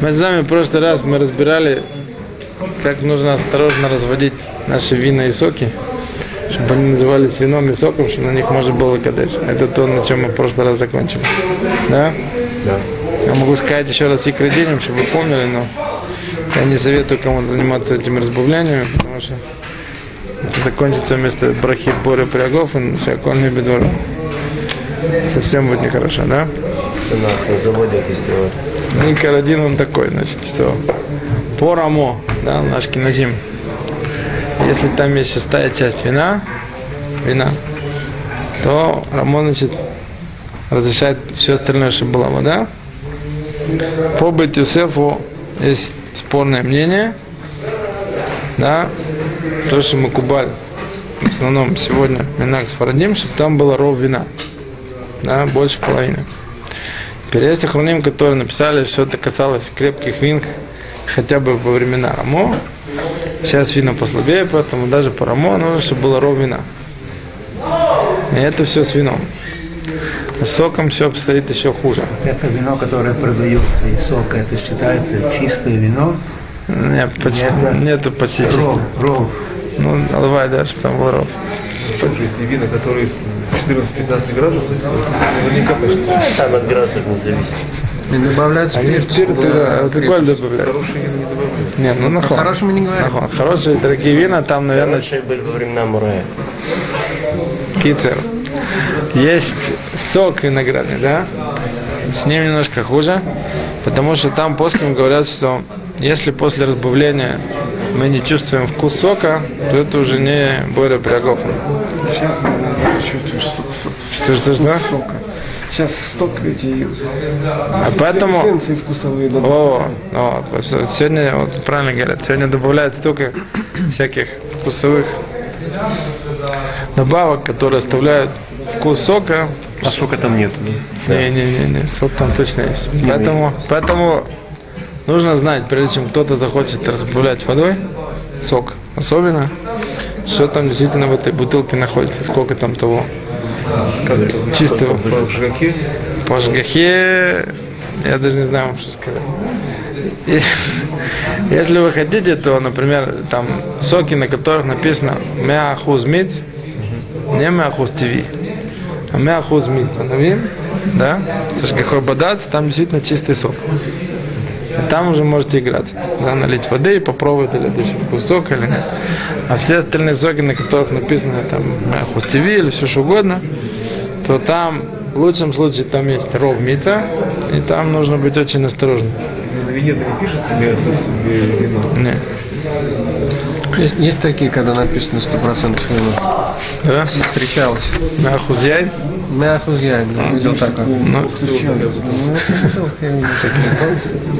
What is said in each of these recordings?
Мы с вами в прошлый раз мы разбирали, как нужно осторожно разводить наши вина и соки, чтобы они назывались вином и соком, чтобы на них можно было кадеш. Это то, на чем мы в прошлый раз закончили. Да? Да. Я могу сказать еще раз икроденем, чтобы вы помнили, но я не советую кому-то заниматься этими разбавлениями, потому что это закончится вместо брахи боря прягов и все, конный бедор. Совсем будет нехорошо, да? У нас на заводе это сделали. И карадин он такой, значит, что по рамо, да, наш кинозим. Если там есть шестая часть вина, вина, то рамо, значит, разрешает все остальное, что была вода. По Юсефу есть спорное мнение, да, то, что мы кубаль, в основном сегодня вина с Фарадим, чтобы там было ров вина, да, больше половины. Есть охраним, которые написали, что это касалось крепких вин хотя бы во времена Рамо. Сейчас вина послабее, поэтому даже по Рамо нужно, чтобы было ров вина. И это все с вином. С соком все обстоит еще хуже. Это вино, которое продается из сока, это считается чистое вино. Нет, почти, Это нету почти Ров, чисто. ров. Ну, наливай дальше, там был ров. Также если вина, которые 14-15 градусов, наверняка почти Там от градусов не зависит. И добавлять Они спирт, спирт, да, алкоголь добавляют. хорошие вина не добавляют. Не, ну нахон. Хорошим мы не говорим. Нахон. Хорошие дорогие вина, там, наверное, Раньше были во времена Мурая. Кицер. Есть сок виноградный, да? С ним немножко хуже, потому что там после говорят, что если после разбавления мы не чувствуем вкус сока, то это уже не Боря Пирогов. Сейчас я чувствую, что Что, что, что? сока. Сейчас столько эти А поэтому... вкусовые О, добавляют. о, вот сегодня, вот правильно говорят, сегодня добавляют столько всяких вкусовых добавок, которые оставляют вкус сока, А сока там нет. Не, не, не, не, сок там точно есть. Поэтому, поэтому нужно знать, прежде чем кто-то захочет разбавлять водой, сок особенно, что там действительно в этой бутылке находится, сколько там того чистого. В жаке По жгахе, я даже не знаю вам, что сказать. Если вы хотите, то, например, там соки, на которых написано мяхуз мит, не мяхуз ТВ, а мяхуз мит, да, со жгахой бадац, там действительно чистый сок. И там уже можете играть. Да, налить воды и попробовать, или это еще вкус сока или нет. А все остальные соки, на которых написано там мяхуз ТВ или все что угодно, то там в лучшем случае там есть ров мица, и там нужно быть очень осторожным. на вине-то не пишется вино. Не. Есть, есть такие, когда написано 100% вино. Да? Встречалось. Мяхуз яй? Мяхуз я видел такое. Ну, Ну,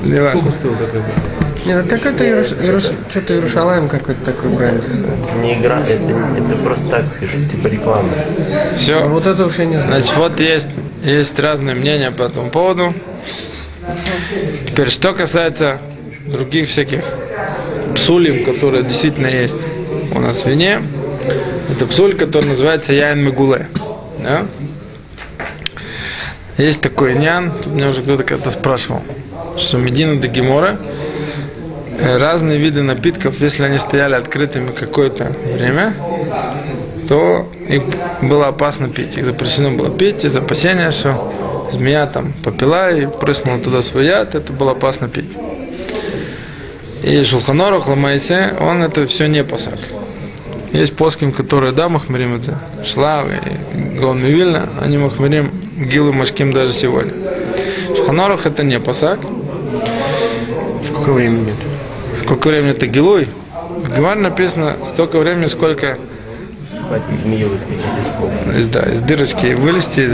не важно. Сколько стоил такой? Нет, это какой-то Иерус... Иерус... что-то Иерушалаем какой-то такой бренд. Не игра, это, это просто так пишут, типа реклама. А Все. вот это вообще не знаю. Значит, вот есть, есть разные мнения по этому поводу. Теперь, что касается других всяких псулим, которые действительно есть у нас в вине, это псуль, который называется яйн мегуле. Да? Есть такой нян, тут меня уже кто-то когда-то спрашивал, что Медина де Гемора, э, разные виды напитков, если они стояли открытыми какое-то время, то их было опасно пить. Их запрещено было пить из опасения, что змея там попила и прыснула туда свой яд, это было опасно пить. И Шулханорух Ламайсе, он это все не посак. Есть поским, которые, да, махмерим это, Шлав и Гон Мивильна, они махмерим Гилу Машким даже сегодня. Шулханорух это не посак. Сколько времени нет? Сколько времени это Гилуй? В Гемаре написано столько времени, сколько змею из да, из дырочки вылезти,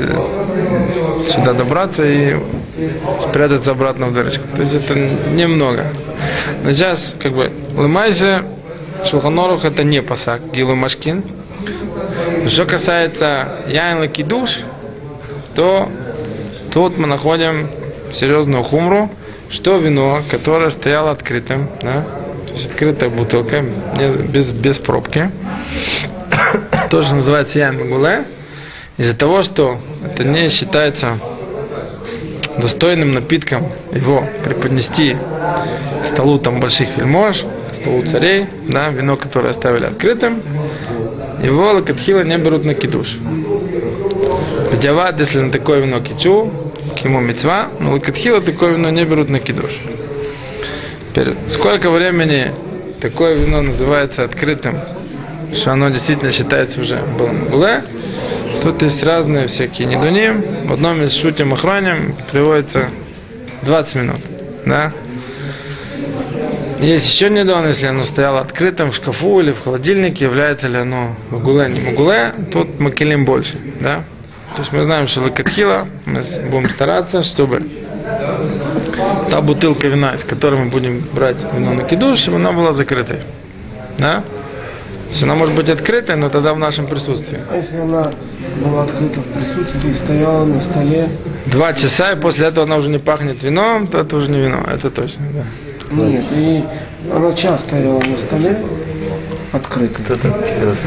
сюда добраться и спрятаться обратно в дырочку. То есть это немного. Но сейчас, как бы, лымайся, шулханорух это не пасак, гилу машкин. Что касается яйн лакидуш, то тут мы находим серьезную хумру, что вино, которое стояло открытым, да, то есть открытая бутылка, без, без пробки, тоже называется яйн мегуле, из-за того, что это не считается достойным напитком его преподнести к столу там больших вельмож, к столу царей, да, вино, которое оставили открытым, его лакатхила не берут на кидуш. Бедяват, если на такое вино кичу, к ему мецва, но лакатхила такое вино не берут на кидуш. Теперь, сколько времени такое вино называется открытым, что оно действительно считается уже было гуле, тут есть разные всякие недуни. В одном из шутим охраним приводится 20 минут. Да? Есть еще недавно, если оно стояло открытым в шкафу или в холодильнике, является ли оно магуле, не магуле, тут макелим больше. Да? То есть мы знаем, что лакатхила, мы будем стараться, чтобы та бутылка вина, из которой мы будем брать вино на кидуш, чтобы она была закрытой. Да? То есть она может быть открытой, но тогда в нашем присутствии. А если она была открыта в присутствии, стояла на столе? Два часа, и после этого она уже не пахнет вином, то это уже не вино, это точно. Да. Нет, и она час стояла на столе открытой. Делает?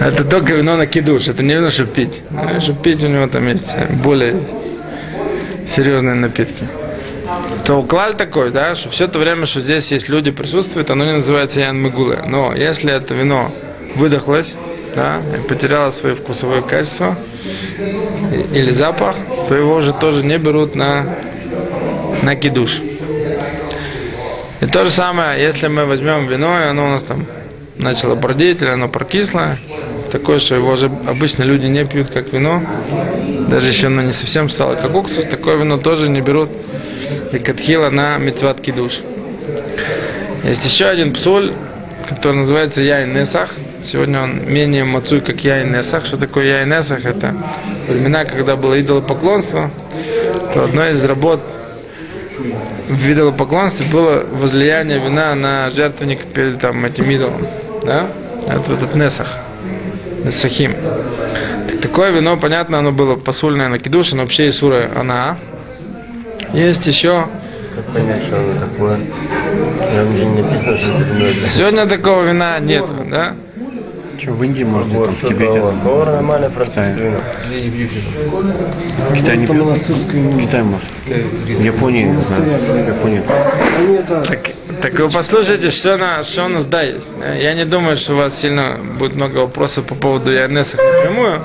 Это только вино на кидуш, это не вино, чтобы пить. Чтобы пить у него там есть более серьезные напитки. То уклаль такой, да, что все то время, что здесь есть люди присутствуют, оно не называется ян мигуле. Но если это вино выдохлось, да, и потеряло свои вкусовые качества или запах, то его уже тоже не берут на, на кидуш. И то же самое, если мы возьмем вино, и оно у нас там начало бродить, или оно прокисло, такое, что его же обычно люди не пьют как вино, даже еще оно не совсем стало как уксус, такое вино тоже не берут и катхила на мецват кидуш. Есть еще один псуль, который называется Яй Несах. Сегодня он менее мацуй, как Яй Несах. Что такое Яй Несах? Это времена, когда было идолопоклонство. То одной из работ в идолопоклонстве было возлияние вина на жертвенник перед там, этим идолом. Да? Это вот этот Несах. Несахим. Так, такое вино, понятно, оно было посульное на кидуш, но вообще и сура она. Есть еще Как понять, что оно такое? Там же не написано, что это вино. Сегодня такого вина нет, да? Что, в Индии можно, Вот там, в такое? Ну, нормальное французское вино. В Китае не Это пьют. монастырское вино. Китай может. В Японии, не знаю, в Японии. Они это Так, так вы послушайте, что, на, что у нас да есть. Я не думаю, что у вас сильно будет много вопросов по поводу Ярнеса напрямую.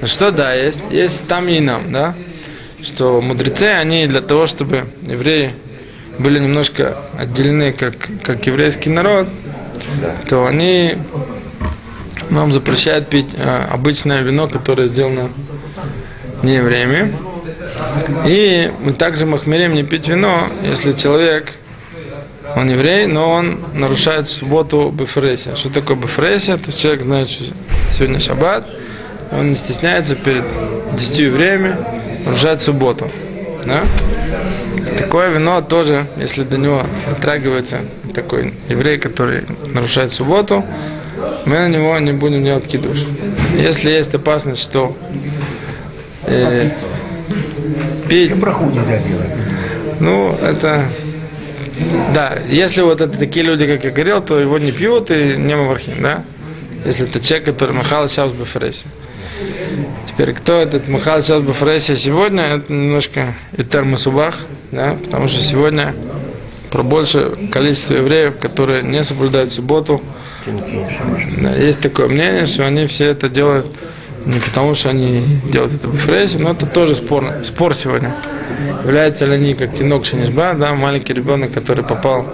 Но что да есть? Есть там и нам, да? Что мудрецы, они для того, чтобы евреи были немножко отделены как, как еврейский народ, то они нам запрещают пить э, обычное вино, которое сделано не евреями. И мы также махмерим не пить вино, если человек, он еврей, но он нарушает субботу бефресия. Что такое бефресия? То есть человек знает, что сегодня шаббат, он не стесняется перед десятью евреями нарушать субботу. Да? Такое вино тоже, если до него дотрагивается такой еврей, который нарушает субботу, мы на него не будем делать кидуш. Если есть опасность, что э, пить Браху нельзя делать. ну, это... Да, если вот это такие люди, как я говорил, то его не пьют и не мавархим, да? Если это человек, который махал сейчас в Бефресе. Теперь, кто этот махал сейчас в Бефресе сегодня, это немножко Итер Масубах, да? Потому что сегодня про большее количество евреев, которые не соблюдают субботу, есть такое мнение, что они все это делают не потому, что они делают это в Бефресе, но это тоже спор, спор сегодня. Являются ли они как тинок Шенишба, да, маленький ребенок, который попал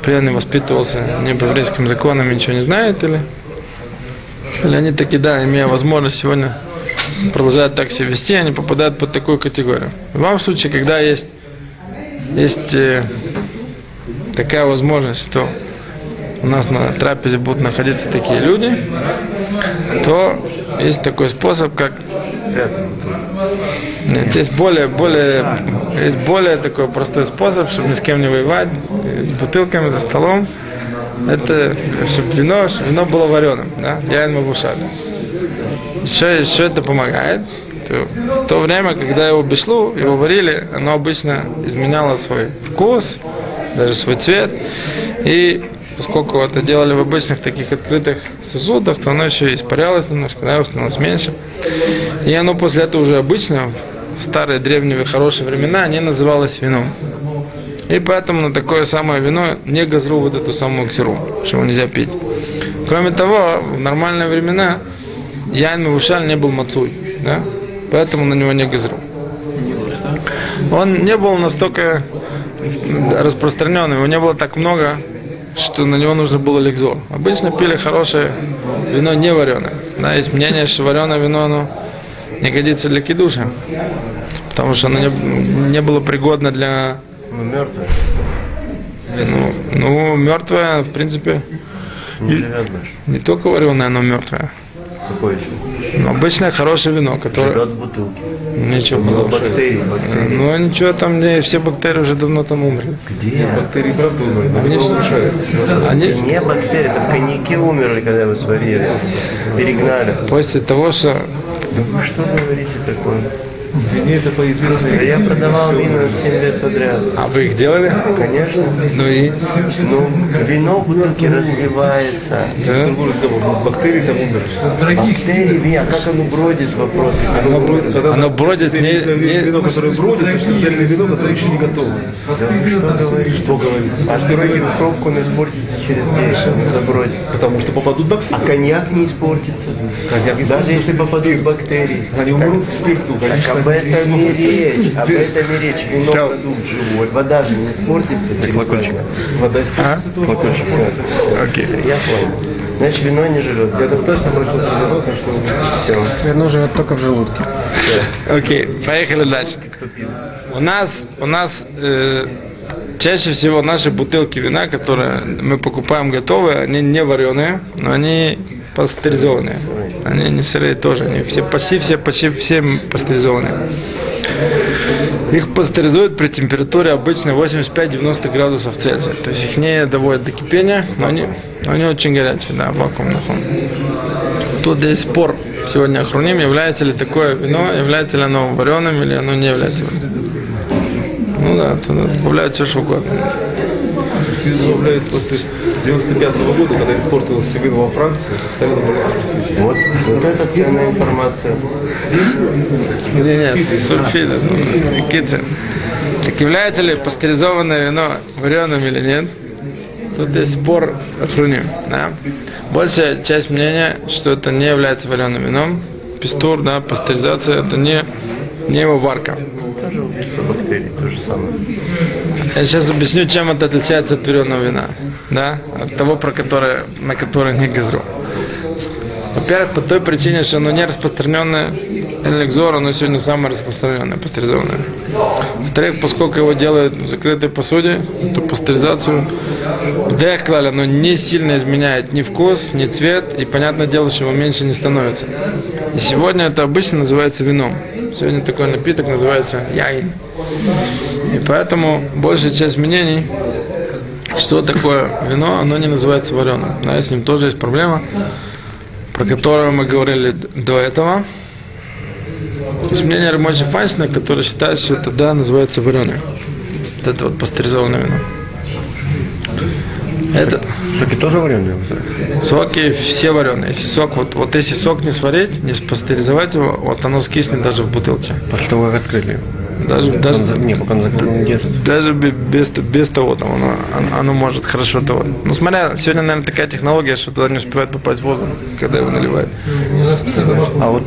в плен и воспитывался не по еврейским законам, ничего не знает, или, или они таки, да, имея возможность сегодня продолжают так себя вести, они попадают под такую категорию. В любом случае, когда есть, есть э, такая возможность, что у нас на трапезе будут находиться такие люди, то есть такой способ, как нет, есть более, более, есть более такой простой способ, чтобы ни с кем не воевать, с бутылками за столом. Это чтобы вино, чтобы вино было вареным, да, я ему Еще, еще это помогает. То- В то время, когда его бешлу, его варили, оно обычно изменяло свой вкус, даже свой цвет. И поскольку это делали в обычных таких открытых сосудах, то оно еще испарялось немножко, да, становилось меньше. И оно после этого уже обычно, в старые древние хорошие времена, они называлось вином. И поэтому на такое самое вино не газру вот эту самую ксеру, что его нельзя пить. Кроме того, в нормальные времена Ян Мавушаль не был мацуй, да? поэтому на него не газру. Он не был настолько распространен, его не было так много, что на него нужно было ликзор. Обычно пили хорошее вино не вареное. Да, есть мнение, что вареное вино оно не годится для кидуша, потому что оно не, не было пригодно для Ну, мертвый. ну, ну, мертвое, в принципе, Не живет больше. не только вареное, оно мертвое. Какое еще? Но обычное хорошее вино, которое Живет в бутылке. ничего Ну, подобного. бактерии, бактерии. Ну ничего там не, все бактерии уже давно там умерли. Где? Бактерии, правда, умерли, но Они улучшается. Они Не бактерии, это в коньяке умерли, когда его сварили. Перегнали. после того, что Да вы что говорите такое? Это по известной... я продавал вина 7 лет подряд. а вы их делали? Конечно. Ну и Ну, вино в бутылке разливается. да? Другой разговор. Вот Бактерии там умерли. Бактерии, вина, а как оно бродит, вопрос. Оно бродит, когда Оно бродит не- не- вино, которое бродит, это вино, которое еще не готово. Да что говорите? Что говорит? Постройте пробку, он испортится через день, он забродит. Потому что попадут бактерии. А коньяк не испортится. Коньяк не Даже если попадут бактерии. Они умрут в спирту, Так конечно. Об этом и речь, об этом и речь. Вино продукт живой, вода же не испортится. через колокольчик. Вода испортится тоже. Колокольчик. Окей. Я понял. Значит, вино не живет. Я достаточно вино, так что Все. Вино живет только в желудке. Окей, поехали дальше. У нас, у нас э, чаще всего наши бутылки вина, которые мы покупаем готовые, они не вареные, но они пастеризованные. Они не сырые тоже, они все, почти все, почти все пастеризованные. Их пастеризуют при температуре обычно 85-90 градусов Цельсия. То есть их не доводят до кипения, но они, но они очень горячие, да, вакуумных. Тут есть спор сегодня охруним, является ли такое вино, является ли оно вареным или оно не является. Ну да, туда добавляют все, что угодно. Добавляет после 95 года, когда испортилось все вино во Франции, добавлять сульфид. Вот, вот это ценная информация. Не, не, сульфиды, ну, кицер. Так является ли пастеризованное вино вареным или нет? Тут есть спор охруним, да? Большая часть мнения, что это не является вареным вином. Пистур, да, пастеризация, это не, не его варка. Тоже убийство бактерий, то же самое. Я сейчас объясню, чем это отличается от вареного вина, да, от того, про которое, на которое не газру. Во-первых, по той причине, что оно не распространенное, эликзор, оно сегодня самое распространенное, пастеризованное. Во-вторых, поскольку его делают в закрытой посуде, то пастеризацию, в клали, оно не сильно изменяет ни вкус, ни цвет, и понятное дело, что его меньше не становится. И сегодня это обычно называется вином. Сегодня такой напиток называется яин. И поэтому большая часть мнений, что такое вино, оно не называется вареным. Да, с ним тоже есть проблема, про которую мы говорили до этого. Есть мнение Рамочи Файсна, который считает, что это да, называется вареное. Вот это вот пастеризованное вино. Это Соки тоже вареные? соки все вареные. Если сок, вот, вот если сок не сварить, не спастеризовать его, вот оно скиснет даже в бутылке. После того, как открыли. Даже, даже, Он за- Не, пока он держит. Даже бе- без, без того, там, оно, оно, может хорошо того. Ну, смотря, сегодня, наверное, такая технология, что туда не успевает попасть воздух, когда его наливают. А вот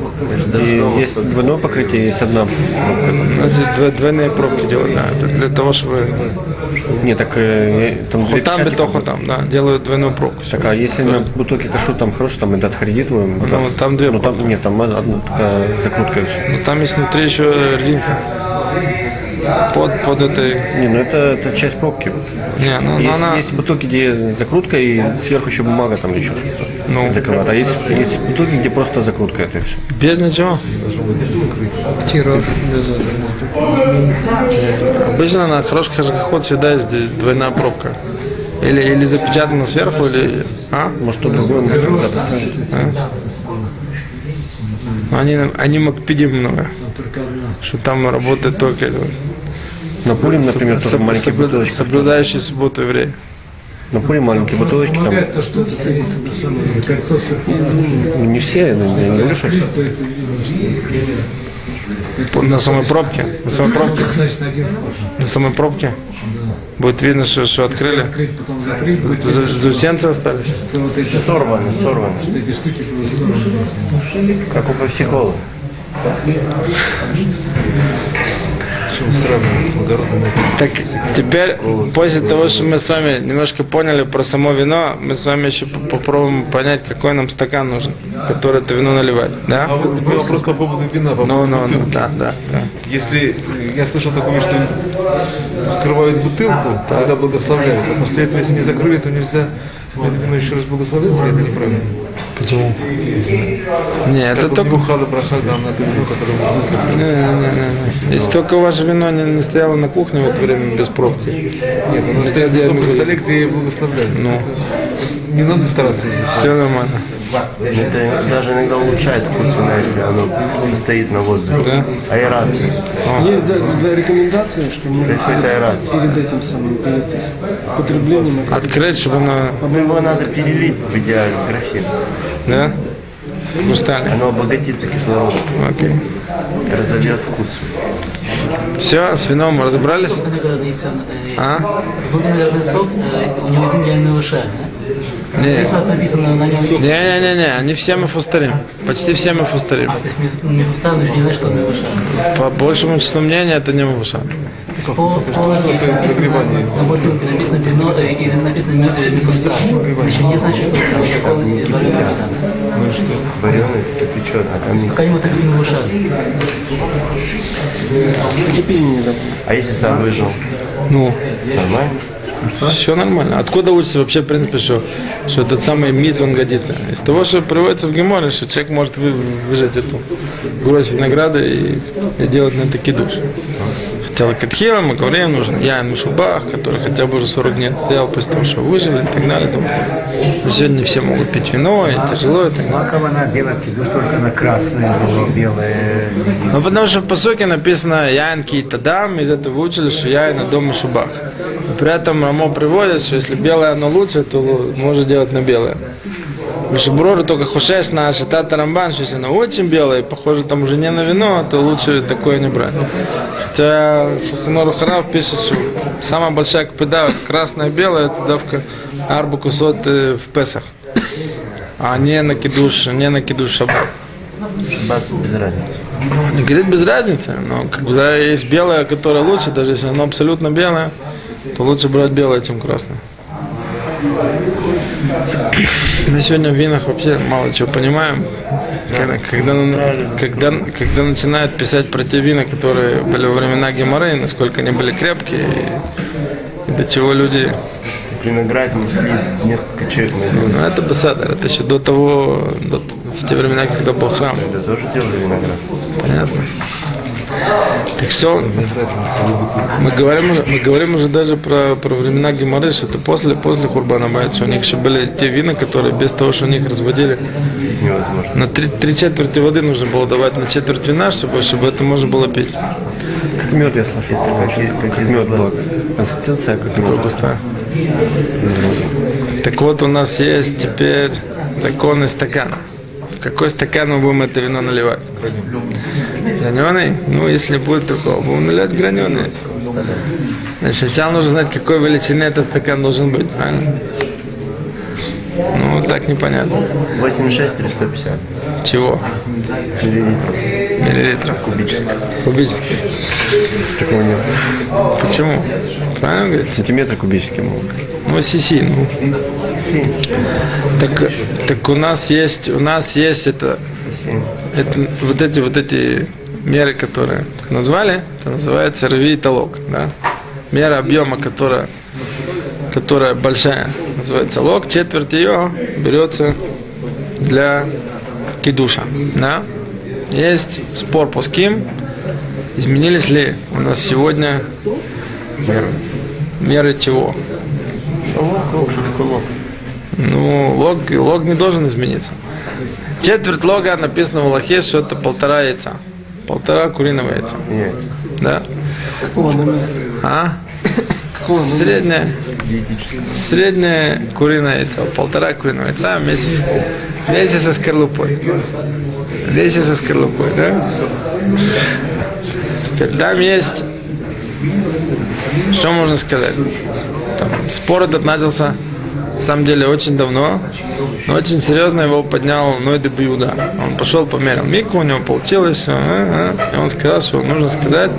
и есть двойное покрытие, есть одна. Ну, здесь дво- двойные пробки делают, да, это для того, чтобы... Не, так э, там Хотам печати, бетоху там, да, делают двойную пробку. Так, а если на бутылке кашу там хорошо, там это отхредитываем. Ну, там две Ну там, нет, там одна такая закрутка. и. Но там есть внутри еще резинка. Под, под этой... Не, ну это, это часть пробки. Не, ну, ну, Есть, она... есть бутылки, где закрутка и сверху еще бумага там или еще что-то Ну. закрывает. А есть, есть бутылки, где просто закрутка это все. Без ничего. Тираж. Обычно на хороший хашгаход всегда есть здесь двойная пробка. Или, или запечатано сверху, или... А? Может, то другое, может. А? Они, они макпидим много. Что там работает только На пулем, например, тоже соб- маленькие бутылочки. соблюдающий субботу еврей. На пуре маленькие бутылочки там. то, что все Ну, Не все, я не говорю, что все. На самой пробке. На самой пробке. На самой пробке. Будет видно, что, что открыли. открыть, потом закрыть, будет За- Заусенцы остались. Сорваны, сорваны. Как у пепсикола. Так теперь, после того, что мы с вами немножко поняли про само вино, мы с вами еще по- попробуем понять, какой нам стакан нужен, который это вино наливать. А Да? вот такой вопрос по поводу вина, по Ну, поводу ну, ну, бутылки. да, да, да. Если я слышал такое, что открывают бутылку, тогда благословляют, а после этого, если не закрыли, то нельзя это вино еще раз благословлять, или это неправильно? Почему? Не, это только... у Хада Брахада, на это вино, которое Не, не, не, не. Если только ваше вино не, не стояло на кухне в это время без пробки. Нет, оно стоит я на столе, где благословляют. Ну, Не надо стараться. все нормально. Это даже иногда улучшает вкус вина, если оно стоит на воздухе. Да? Аэрация. Есть да, да, рекомендации, что можно Происходит аэрация. перед этим самым, перед потреблением Открыть, чтобы оно... Его надо перелить в идеале в графин. Да? Хрусталь. Оно обогатится кислородом, Окей. разольет вкус. Все, с вином мы разобрались? Э, А? любой виноградный сок, э, у него один реальный да? Не. Написано на нем... Не-не-не, они все мы фустарим. Почти все мы фустарим. А, то есть ми- мифустан, но не знаешь, что мифустан. По большему числу мнения это не муша. То есть по, по написано на бутылке написано э, и написано мифустан, значит не значит, что это вареный вода, да? Ну что? Вареный кипяченый, а там не- Пока ему так не мифустан. А если сам выжил? Ну, Нормально? Все нормально. Откуда учится вообще, в принципе, что, что этот самый миц, он годится? Из того, что приводится в Геморе, что человек может вы- выжать эту гроздь винограда и, и делать на такие души. Хотя Лакатхила мы говорим, нужен Ян Мишубах, который хотя бы уже 40 дней стоял после того, что выжили и так далее. Но Сегодня все могут пить вино, и тяжело, и так далее. Она делает кидуш только на красное вино, белое. Ну, потому что в посоке написано Янки и Тадам, из этого выучили, что я на дом и шубах. И при этом Рамо приводит, что если белое оно лучше, то можно делать на белое. Вишеброры только хушеш на Шитата Рамбан, что если оно очень белое, и похоже там уже не на вино, то лучше такое не брать. Хотя Шуханору Харав пишет, что самая большая капида, красное и белое, это давка арбу сот э, в Песах. А не на кидуш, не на кидуш шаббат. Шаббат без разницы. Не говорит без разницы, но когда есть белое, которое лучше, даже если оно абсолютно белое, то лучше брать белое, чем красное. Мы сегодня в винах вообще мало чего понимаем. Когда, когда, когда, когда начинают писать про те вина, которые были во времена Геморы, насколько они были крепкие, и, и до чего люди... Виноград несли несколько человек на Ну, это Басадер, это еще до того, до- в те времена, когда был храм. Это тоже делали виноград. Понятно. Так что мы говорим, уже- мы говорим уже даже про, про времена Геморы, что это после, после Хурбана Байца. У них еще были те вина, которые без того, что они их разводили, Невозможно. на три, три четверти воды нужно было давать на четверть вина, чтобы, чтобы это можно было пить. Как мед я слышал. Как, как мед был. Консистенция как мед. Густая. Так вот, у нас есть теперь законный стакан. В какой стакан мы будем это вино наливать? Граненый? Ну, если будет такого, будем наливать граненый. Значит, сначала нужно знать, какой величины этот стакан должен быть, правильно? Ну, так непонятно. 86 или 150 Чего? миллилитров Миллилитров. кубических. Кубический. Такого нет. Почему? Правильно говорить? Сантиметры кубические могут. Ну, сиси, ну. Так, так у нас есть, у нас есть это, это вот эти вот эти меры, которые назвали, это называется рви и толок, да? Мера объема, которая, которая большая, называется лог, четверть ее берется для кидуша, да? Есть спор по ским, изменились ли у нас сегодня меры чего? Ну, лог, лог не должен измениться. Четверть лога написано в Аллахе, что это полтора яйца. Полтора куриного яйца. Нет. Да? А? Средняя, средняя куриное яйцо, полтора куриного яйца вместе с, вместе со скорлупой. Вместе со скорлупой, да? Теперь там есть, что можно сказать? Там, спор этот начался, на самом деле, очень давно, но очень серьезно его поднял Ной де. Он пошел, померил мику, у него получилось, а, а, и он сказал, что нужно сказать,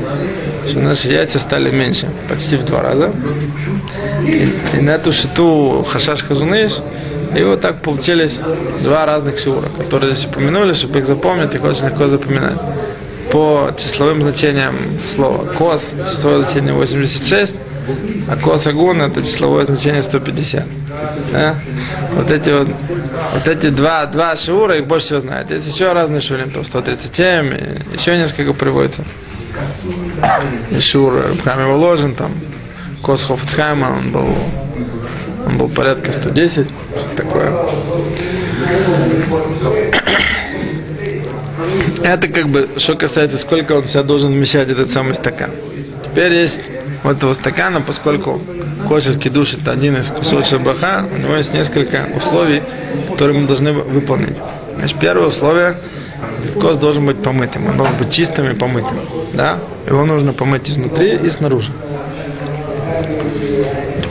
что наши яйца стали меньше, почти в два раза. И, и на эту шиту Хашаш Хазуныш, и вот так получились два разных шиура, которые здесь упомянули, чтобы их запомнить, их очень легко запоминать. По числовым значениям слова кос, числовое значение 86, а кос агун это числовое значение 150. Да? Вот эти вот, вот эти два, два шиура, их больше всего знают. Есть еще разные шиурим, там 137, и еще несколько приводится. И шиур Рабхам уложен, там кос Хофцхайма, он был, он был порядка 110, что такое. Это как бы, что касается, сколько он себя должен вмещать этот самый стакан. Теперь есть у этого стакана, поскольку кошер кидуш это один из кусочков баха, у него есть несколько условий, которые мы должны выполнить. Значит, первое условие, кос должен быть помытым, он должен быть чистым и помытым. Да? Его нужно помыть изнутри и снаружи.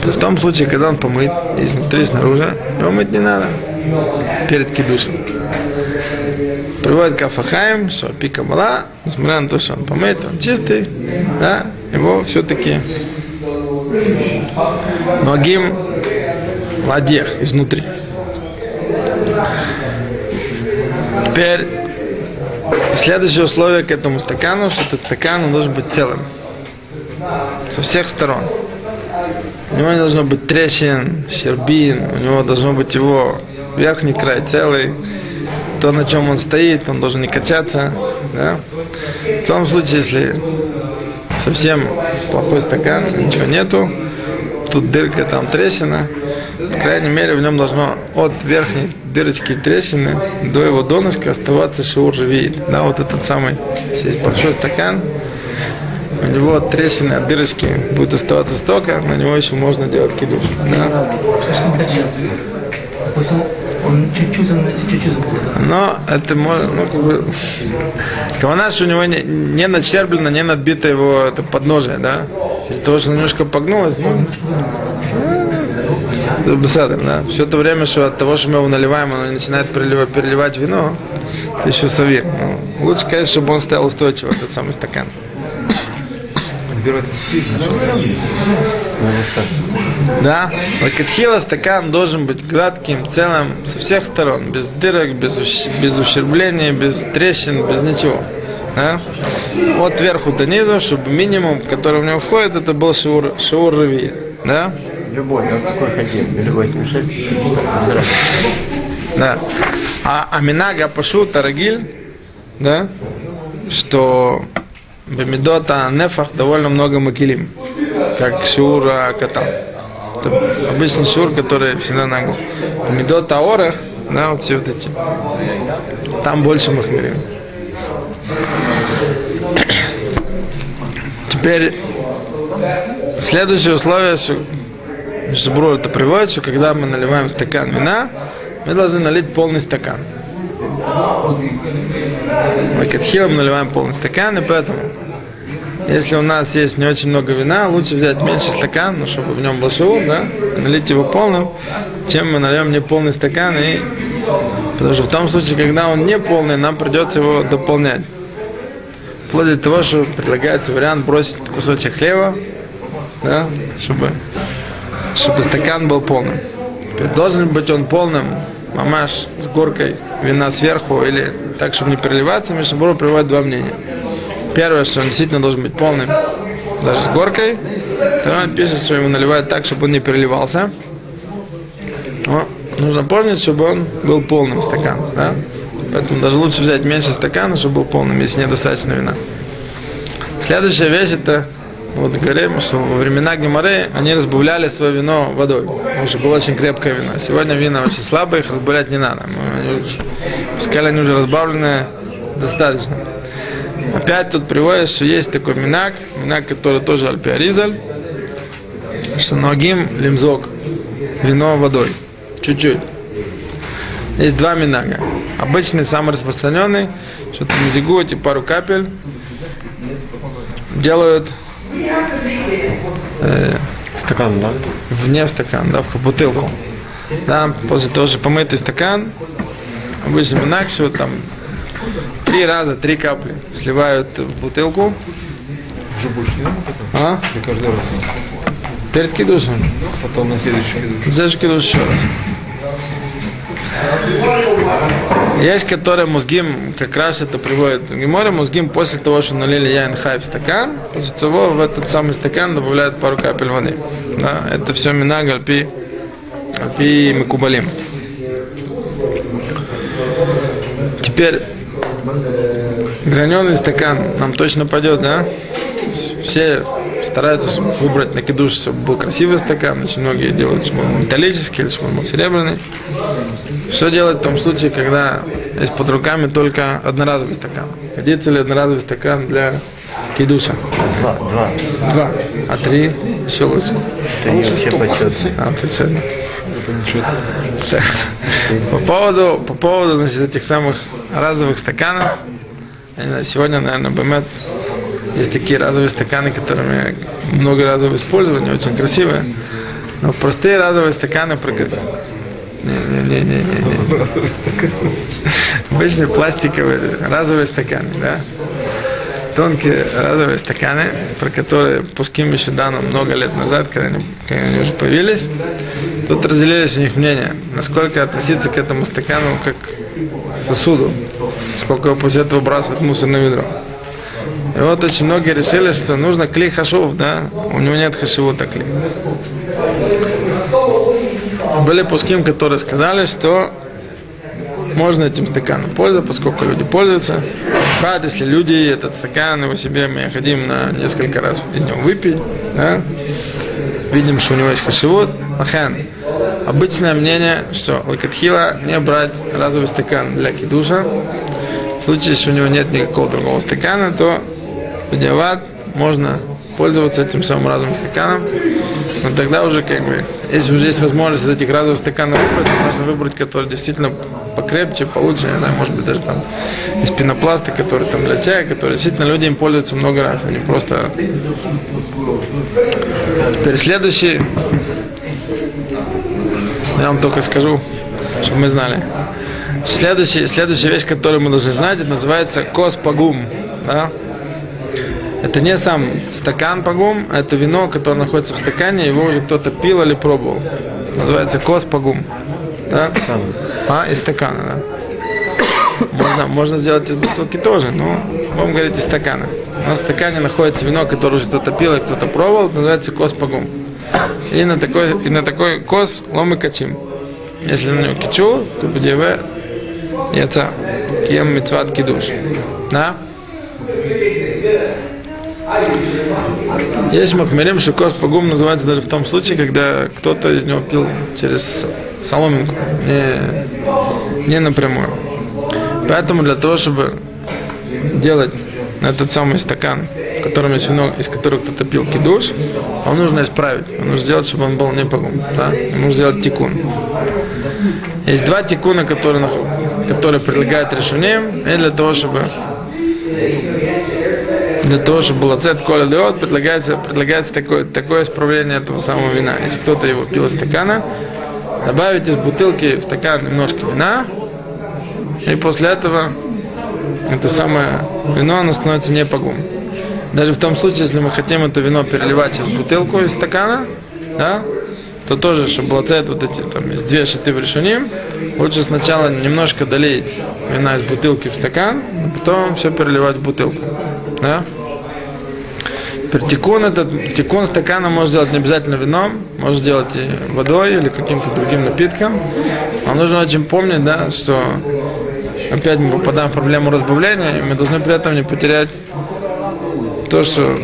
В том случае, когда он помыт изнутри и снаружи, его мыть не надо перед кидушем. Приводит Кафахаем, что пика мала, несмотря на то, что он помыт, он чистый, да, его все-таки ногим ладех изнутри. Теперь следующее условие к этому стакану, что этот стакан должен быть целым. Со всех сторон. У него не должно быть трещин, щербин, у него должно быть его верхний край целый, то, на чем он стоит, он должен не качаться. Да? В том случае, если совсем плохой стакан, ничего нету, тут дырка, там трещина, по крайней мере, в нем должно от верхней дырочки трещины до его донышка оставаться шиур живит. Да, вот этот самый, есть большой стакан, у него от трещины, от дырочки будет оставаться столько, на него еще можно делать кидуш. Да? Он чуть-чуть, он чуть-чуть. Но это можно, ну, как бы, Кавана, что у него не, не начерблено, не надбито его это подножие, да? Из-за того, что немножко погнулось, ну, это беседа, да? Все это время, что от того, что мы его наливаем, оно начинает переливать, переливать вино, еще совет. Ну, лучше, конечно, чтобы он стоял устойчиво, этот самый стакан. Сильно. Да? Лакатхила стакан должен быть гладким, целым, со всех сторон, без дырок, без, ущ- без ущербления, без трещин, без ничего. Да? От верху до низу, чтобы минимум, который в него входит, это был шиур, шиур рави. Да? Любой, он какой хотим, любой. Да. А Аминага Пашу Тарагиль, да, что Бемидота Нефах довольно много макилим, как Шура Катан. Это обычный шур, который всегда ногу. Бемидота Орах, да, вот все вот эти. Там больше махмирим. Теперь следующее условие, что это приводит, что когда мы наливаем стакан вина, мы должны налить полный стакан. Мы катхилом наливаем полный стакан, и поэтому, если у нас есть не очень много вина, лучше взять меньше стакан, ну, чтобы в нем был шиур, да, налить его полным, чем мы нальем не полный стакан, и... потому что в том случае, когда он не полный, нам придется его дополнять. Вплоть до того, что предлагается вариант бросить кусочек хлеба, да, чтобы чтобы стакан был полным. Теперь должен быть он полным, мамаш с горкой вина сверху или так, чтобы не переливаться, Мишабуру приводит два мнения. Первое, что он действительно должен быть полным, даже с горкой. Второе, он пишет, что ему наливают так, чтобы он не переливался. Но нужно помнить, чтобы он был полным стакан. Да? Поэтому даже лучше взять меньше стакана, чтобы был полным, если недостаточно вина. Следующая вещь это вот говорим, что во времена Геморы они разбавляли свое вино водой, потому что было очень крепкое вино. Сегодня вина очень слабые, их разбавлять не надо. Уже- Пускай они уже разбавленные, достаточно. Опять тут приводится, что есть такой минак, минак, который тоже альпиаризаль, что ногим лимзок, вино водой, чуть-чуть. Есть два минага. Обычный, самый распространенный, что там мизигу, эти пару капель делают э, Стакан, да? вне в стакан, да, в бутылку. Да, после того, что помытый стакан, обычно минак, все там три раза, три капли сливают в бутылку. Уже больше не надо потом? А? Или каждый раз? Перед кидушем. Потом на следующий кидуш. Еще раз? Есть, которые мозгим, как раз это приводит в Геморе, мозгим после того, что налили яин хай в стакан, после того в этот самый стакан добавляют пару капель воды. Да, это все минаг альпи, альпи микубалим. Теперь граненый стакан нам точно пойдет, да? Все стараются выбрать на кидуш, чтобы был красивый стакан. Очень многие делают, чтобы он металлический или чтобы он был серебряный. Что делать в том случае, когда есть под руками только одноразовый стакан? Годится ли одноразовый стакан для кидуша? Два, два. Два. А три еще лучше. Три вообще почетные. А. Так. По поводу, по поводу значит, этих самых разовых стаканов, сегодня, наверное, Бэмет, есть такие разовые стаканы, которыми много разового использования, очень красивые. Но простые разовые стаканы, про которые... Не-не-не-не-не. Обычные пластиковые разовые стаканы, да? Тонкие разовые стаканы, про которые Пуским еще дано много лет назад, когда они, когда они уже появились. Тут разделились у них мнения, насколько относиться к этому стакану как к сосуду, сколько его после этого выбрасывать в мусорное ведро. И вот очень многие решили, что нужно клей хашув, да, у него нет хашивута клей. Были пуским, которые сказали, что можно этим стаканом пользоваться, поскольку люди пользуются. Правда, если люди этот стакан его себе мы хотим на несколько раз из него выпить, да, видим, что у него есть хашивот, лахан. Обычное мнение, что лакатхила не брать разовый стакан для кидуша. В случае, если у него нет никакого другого стакана, то Бедиават можно пользоваться этим самым разовым стаканом. Но тогда уже как бы, если уже есть возможность из этих разовых стаканов выбрать, то нужно выбрать, который действительно покрепче, получше, не знаю, может быть даже там из пенопласта, который там для чая, который действительно люди им пользуются много раз, они просто... Теперь следующий, я вам только скажу, чтобы мы знали. Следующая, следующая вещь, которую мы должны знать, это называется коспагум. Да? Это не сам стакан пагум, это вино, которое находится в стакане, его уже кто-то пил или пробовал. Называется כוס פגום. Да? А, из стакана, да. Можно, можно сделать из бутылки тоже, но будем говорить из стакана. Но в стакане находится вино, которое уже кто-то пил и кто-то пробовал, называется כוס פגום. И на такой, и на такой כוס לא מקדשים. Если на него קידשו, то בדיעבד יצא קיים מצוות קידוש. Да? Есть махмерим, что кос погум называется даже в том случае, когда кто-то из него пил через соломинку, не, не напрямую. Поэтому для того, чтобы делать этот самый стакан, в котором есть вино, из которого кто-то пил кидуш, он нужно исправить. Он нужно сделать, чтобы он был не погум. Да? Нужно сделать тикун. Есть два тикуна, которые, которые предлагают решением, и для того, чтобы для того, чтобы было цет коля деот, предлагается, предлагается такое, такое исправление этого самого вина. Если кто-то его пил из стакана, добавить из бутылки в стакан немножко вина, и после этого это самое вино, оно становится не погум. Даже в том случае, если мы хотим это вино переливать через бутылку из стакана, да, то тоже, чтобы было цвет вот эти, там, есть две шиты в решении, лучше сначала немножко долить вина из бутылки в стакан, а потом все переливать в бутылку. Да? Теперь тикун, это, тикун стакана можно сделать не обязательно вином, можно делать и водой или каким-то другим напитком. Но нужно очень помнить, да, что опять мы попадаем в проблему разбавления, и мы должны при этом не потерять то, что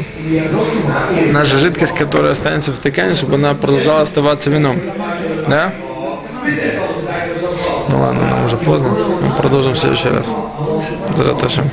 наша жидкость, которая останется в стакане, чтобы она продолжала оставаться вином. Да? Ну ладно, нам уже поздно. Мы продолжим в следующий раз. Зараташем.